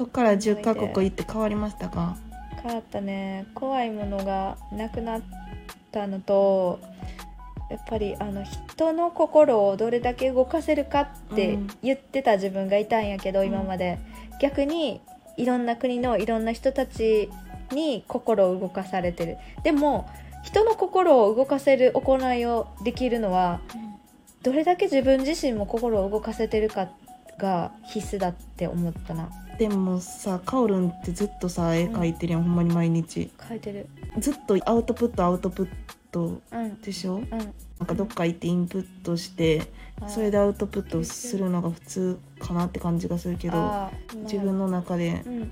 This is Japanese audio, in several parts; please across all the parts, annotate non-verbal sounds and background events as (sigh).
そっから10カ国行って変わりましたか？変わったね。怖いものがなくなったのとやっぱりあの人の心をどれだけ動かせるかってうん。言ってた自分がいたんやけど、うん。今まで。逆にいろんな国のいろんな人たちに心を動かされてる。でも人の心を動かせる行いをできるのはどれだけ自分自身も心を動かせてるかが必須だって思ったなでもさカオルンってずっとさ絵描いてるやん、ほんまに毎日。書いてる。ずっとアウトプットアウトプットうん。でしょ？うん。なんかどっか行ってインプットしてそれでアウトプットするのが普通かなって感じがするけどあー自分の中でうん。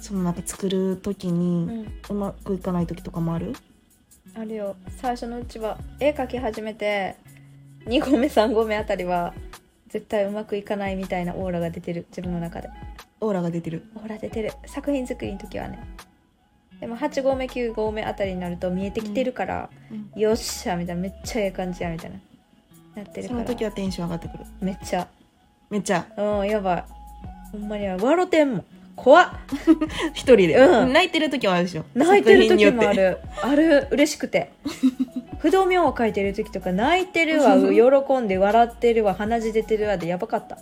そのなんか作る時うにん。うまくいかない時とかもある？あるよ。最初のうちは絵描き始めて2合目3合目あたりは絶対うまくいかないみたいなオーラが出てる自分の中でオーラが出てる。オーラ出てる。作品作りの時はね。でも8合目9合目あたりになると見えてきてるから、よっしゃみたいなめっちゃええ感じやみたいななってるそから。の時はテンション上がってくる。めっちゃ。めっちゃ。うんやばい。ほんまに笑てんもん。怖っ。(laughs) 一人で、うん。泣いてる時もあるでしょ。泣いてる時もある。ある。嬉しくて。不動明王描いてる時とか泣いてるわ。(laughs) 喜んで笑ってるわ。鼻血出てるわ。でやばかった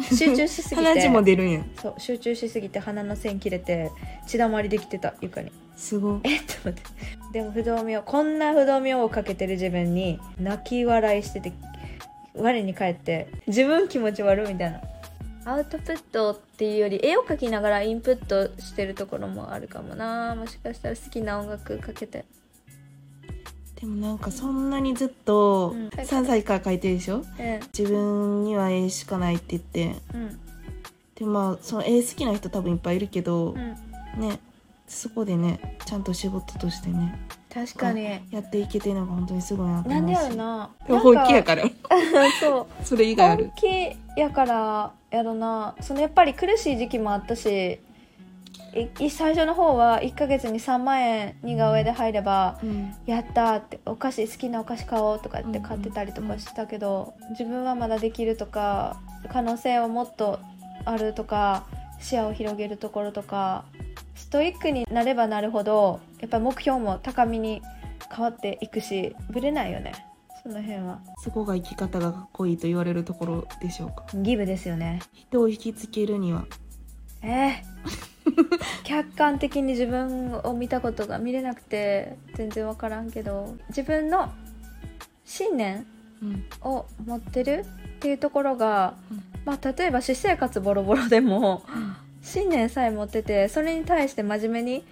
集中しすぎて。鼻血も出るんや。そう集中しすぎて鼻の線切れて血だまりできてた床に。すごい。えっと思って。でも不動明王こんな不動明王をかけてる自分に泣き笑いしてて我に返って自分気持ち悪いみたいな。アウトプットっていうより絵を描きながらインプットしてるところもあるかもな。もしかしたら好きな音楽かけてでもなんかそんなにずっとうん。3歳から描いてるでしょ？え自分には絵しかないって言って。うん。でまあその絵好きな人多分いっぱいいるけどう、ん。ね。そこでねちゃんと仕事としてね。確かに。やっていけてるのが本当にすごいなとなんでやろな。でも本気やかからそう。それ以外ある。本気やからやろな。そのやっぱり苦しい時期もあったし最初の方は1ヶ月に3万円似顔絵で入ればうん。やったーってお菓子好きなお菓子買おうとかって買ってたりとかしたけど、自分はまだできるとか可能性をもっとあるとか視野を広げるところとかストイックになればなるほどやっぱり目標も高みに変わっていくしぶれないよね。その辺は。そこが生き方がかっこいいと言われるところでしょうか？ギブですよね。人を引きつけるには。えー (laughs) 客観的に自分を見たことが見れなくて全然分からんけど自分の信念うん。を持ってるっていうところが、うん。まあ、例えば私生活ボロボロでも信念さえ持っててそれに対して真面目に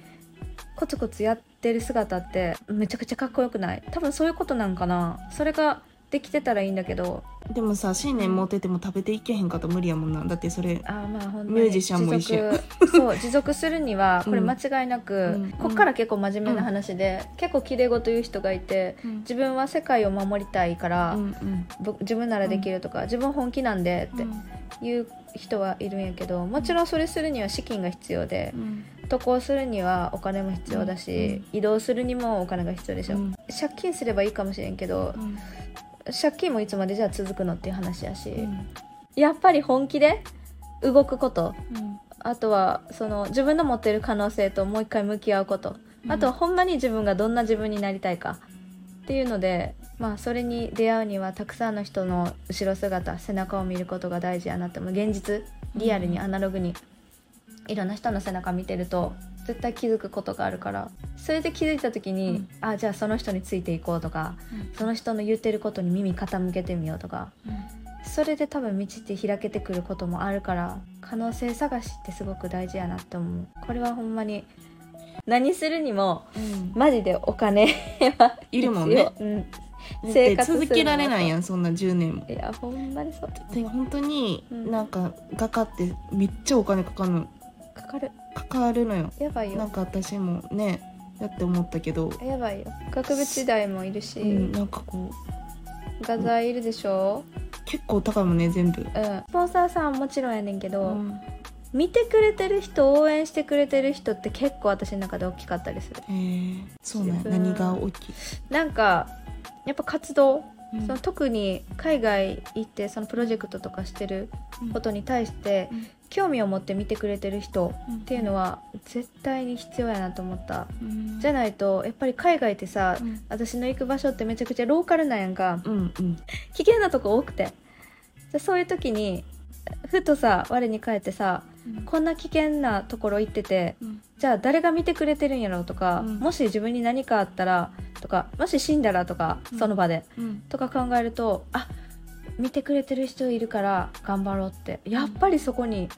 コツコツやってる姿ってめちゃくちゃかっこよくない？多分そういうことなんかな。それができてたらいいんだけどでもさ信念持ってても食べていけへんかったら無理やもんな。だってそれあーまあ本当に。ミュージシャンも一緒。持続そう (laughs) 持続するにはこれうん間違いなく、うん。こっから結構真面目な話で、結構綺麗事言う人がいて自分は世界を守りたいから、うんうん。僕自分ならできるとか、自分本気なんでっていう人はいるんやけどもちろんそれするには資金が必要でうん。渡航するにはお金も必要だし、移動するにもお金が必要でしょ、うん。借金すればいいかもしれんけどうん借金もいつまでじゃあ続くのっていう話やし、うん。やっぱり本気で動くこと。うん。あとはその自分の持ってる可能性ともう一回向き合うこと、うん。あとはほんまに自分がどんな自分になりたいかっていうのでまあそれに出会うにはたくさんの人の後ろ姿背中を見ることが大事やなって思う。現実リアルにアナログにいろんな人の背中見てると絶対気づくことがあるから。それで気づいた時に、うん。あじゃあその人についていこうとかその人の言ってることに耳傾けてみようとか。それで多分道って開けてくることもあるから可能性探しってすごく大事やなって思う。これはほんまに何するにもうん。マジでお金は (laughs) いるもんね。生活するの続けられないやんそんな10年も。いやほんまにそう。で本当にうん。なんか画家ってめっちゃお金かかるのかかる。かかるのよ。やばいよ。なんか私もねやって思ったけど、やばいよ。学部時代もいるし、うん、なんかこう。画材いるでしょ？結構高いもんね全部、うん。スポンサーさんはもちろんやねんけど、うん。見てくれてる人応援してくれてる人って結構私の中で大きかったりする。へえそうねうん何が大きい、なんかやっぱ活動、うん。その特に海外行ってそのプロジェクトとかしてることに対してうん。興味を持って見てくれてる人うん。っていうのは絶対に必要やなと思った。うん。じゃないとやっぱり海外ってさうん。私の行く場所ってめちゃくちゃローカルなんやんか。うんうん。危険なとこ多くて。じゃあそういう時にふとさ我に返ってさこんな危険なところ行っててうん。じゃあ誰が見てくれてるんやろうとか、うん。もし自分に何かあったらとかもし死んだらとか、うん。その場で。うん。とか考えるとあ見てくれてる人いるから頑張ろうって。やっぱりそこに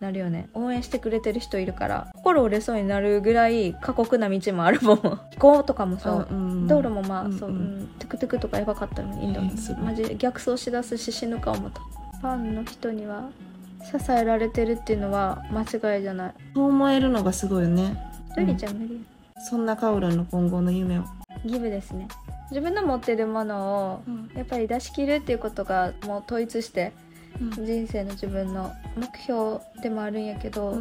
なるよね。応援してくれてる人いるから。心折れそうになるぐらい過酷な道もあるもん。飛 (laughs) 行とかもそう、うん道路もまあ、うんそう、ううん。ん、トゥクトゥクとかやばかったのにインドのえーマジ逆走しだすし死ぬか思ったファンの人には支えられてるっていうのは間違いじゃない。そう思えるのがすごいよね。一人じゃ無理、そんなカオルンの今後の夢を、ギブですね。自分の持ってるものをやっぱり出し切るっていうことがもう統一して人生の自分の目標でもあるんやけど、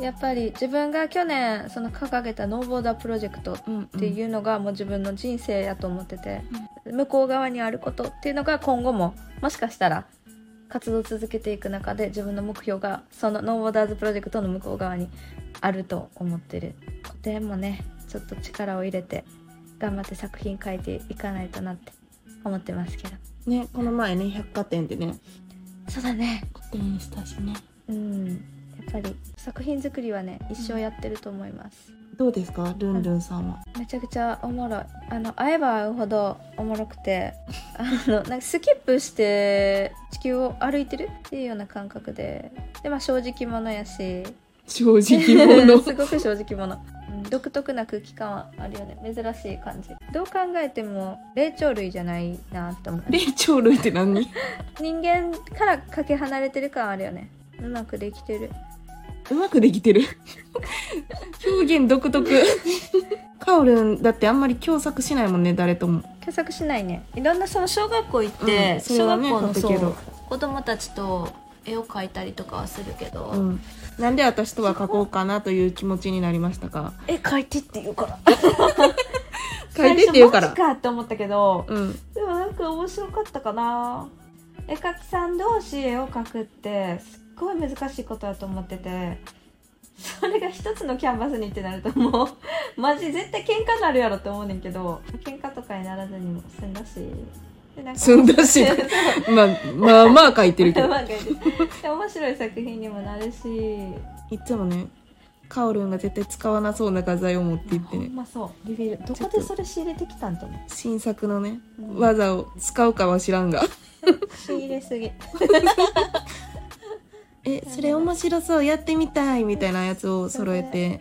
やっぱり自分が去年その掲げたノーボーダープロジェクトっていうのがもう自分の人生やと思ってて、向こう側にあることっていうのが今後ももしかしたら活動を続けていく中で自分の目標がそのノーボーダーズプロジェクトの向こう側にあると思ってる。個展もねちょっと力を入れて頑張って作品書いていかないとなって思ってますけど。ねこの前ね百貨店でね。そうだね。個展したしね。うん。やっぱり作品作りはね一生やってると思いますどうですか？ルンルンさんは、めちゃくちゃおもろい。あの会えば会うほどおもろくて (laughs) あのなんかスキップして地球を歩いてるっていうような感覚でで、まあ、正直者やし。正直者。(laughs) すごく正直者、うん独特な空気感はあるよね。珍しい感じ。どう考えても霊長類じゃないなって思う。霊長類って何？(laughs) 人間からかけ離れてる感あるよね。うまくできてるうまくできてる。表現独特。カオルンだってあんまり共作しないもんね誰とも。検索しないね。いろんなその小学校行っうて、んそれ小学校のそ書くけど。う子供たちと絵を描いたりとかはするけど、うん。なんで私とは書こうかなという気持ちになりましたか？絵描いてって言うから。(laughs) 書いてって言うから。最初マジかって思ったけどうん。でもなんか面白かったかな。絵描きさん同士絵を描くってごい難しいことだと思っててそれが一つのキャンバスにってなるともうマジ絶対喧嘩になるやろって思うねんけど喧嘩とかにならずにも済んだし。済んだし。まあまあまあ書いてるけど。(laughs) まあ書いてる。で面白い作品にもなるし。いつもねカオルンが絶対使わなそうな画材を持っていってね。まそう。ビビるどこでそれ仕入れてきたんと思う？新作のねうん。技を使うかは知らんが。仕入れすぎ (laughs) えそれ面白そうやってみたいみたいなやつを揃えて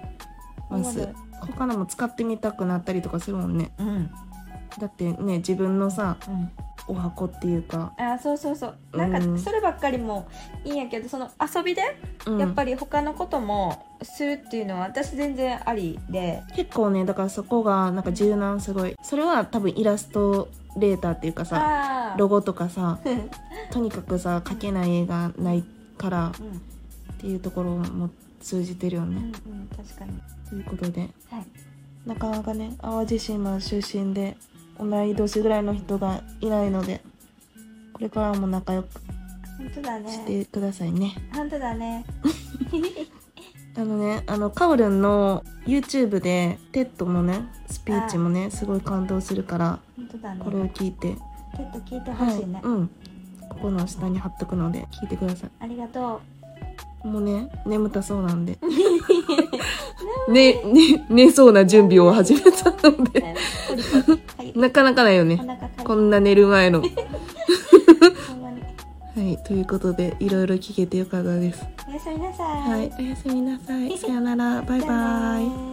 ます。他のも使ってみたくなったりとかするもんね。うん。だってね自分のさうん。お箱っていうか、あそうそうそう。なんうん。かそればっかりもいいんやけどその遊びでうん。やっぱり他のこともするっていうのは私全然ありで。結構ねだからそこがなんか柔軟すごい。それは多分イラストレーターっていうかさロゴとかさうん (laughs) とにかくさ描けない絵がないからっうん。ていうところも通じてるようんね、確かに。ということで。はい。なかなかね淡路島出身で同い年ぐらいの人がいないのでこれからも仲良くしね。てくださいね。本当だね。(laughs) あのねあのカオルンの YouTube で TED のねスピーチもねすごい感動するから本当だね。これを聞いて。ちょっと聞いてほはいしいね、うんここの下に貼っとくので聞いてくださありがといもうね眠たそうなんで。ねね寝そうな準備を始めたのうでなかなかないよね。お腹かこんな寝る前の。はほんまに。いということでいろいろ聞けてよかったです。おやすみなさい。はいおやすみなさい。さよなら。バイじゃあバイね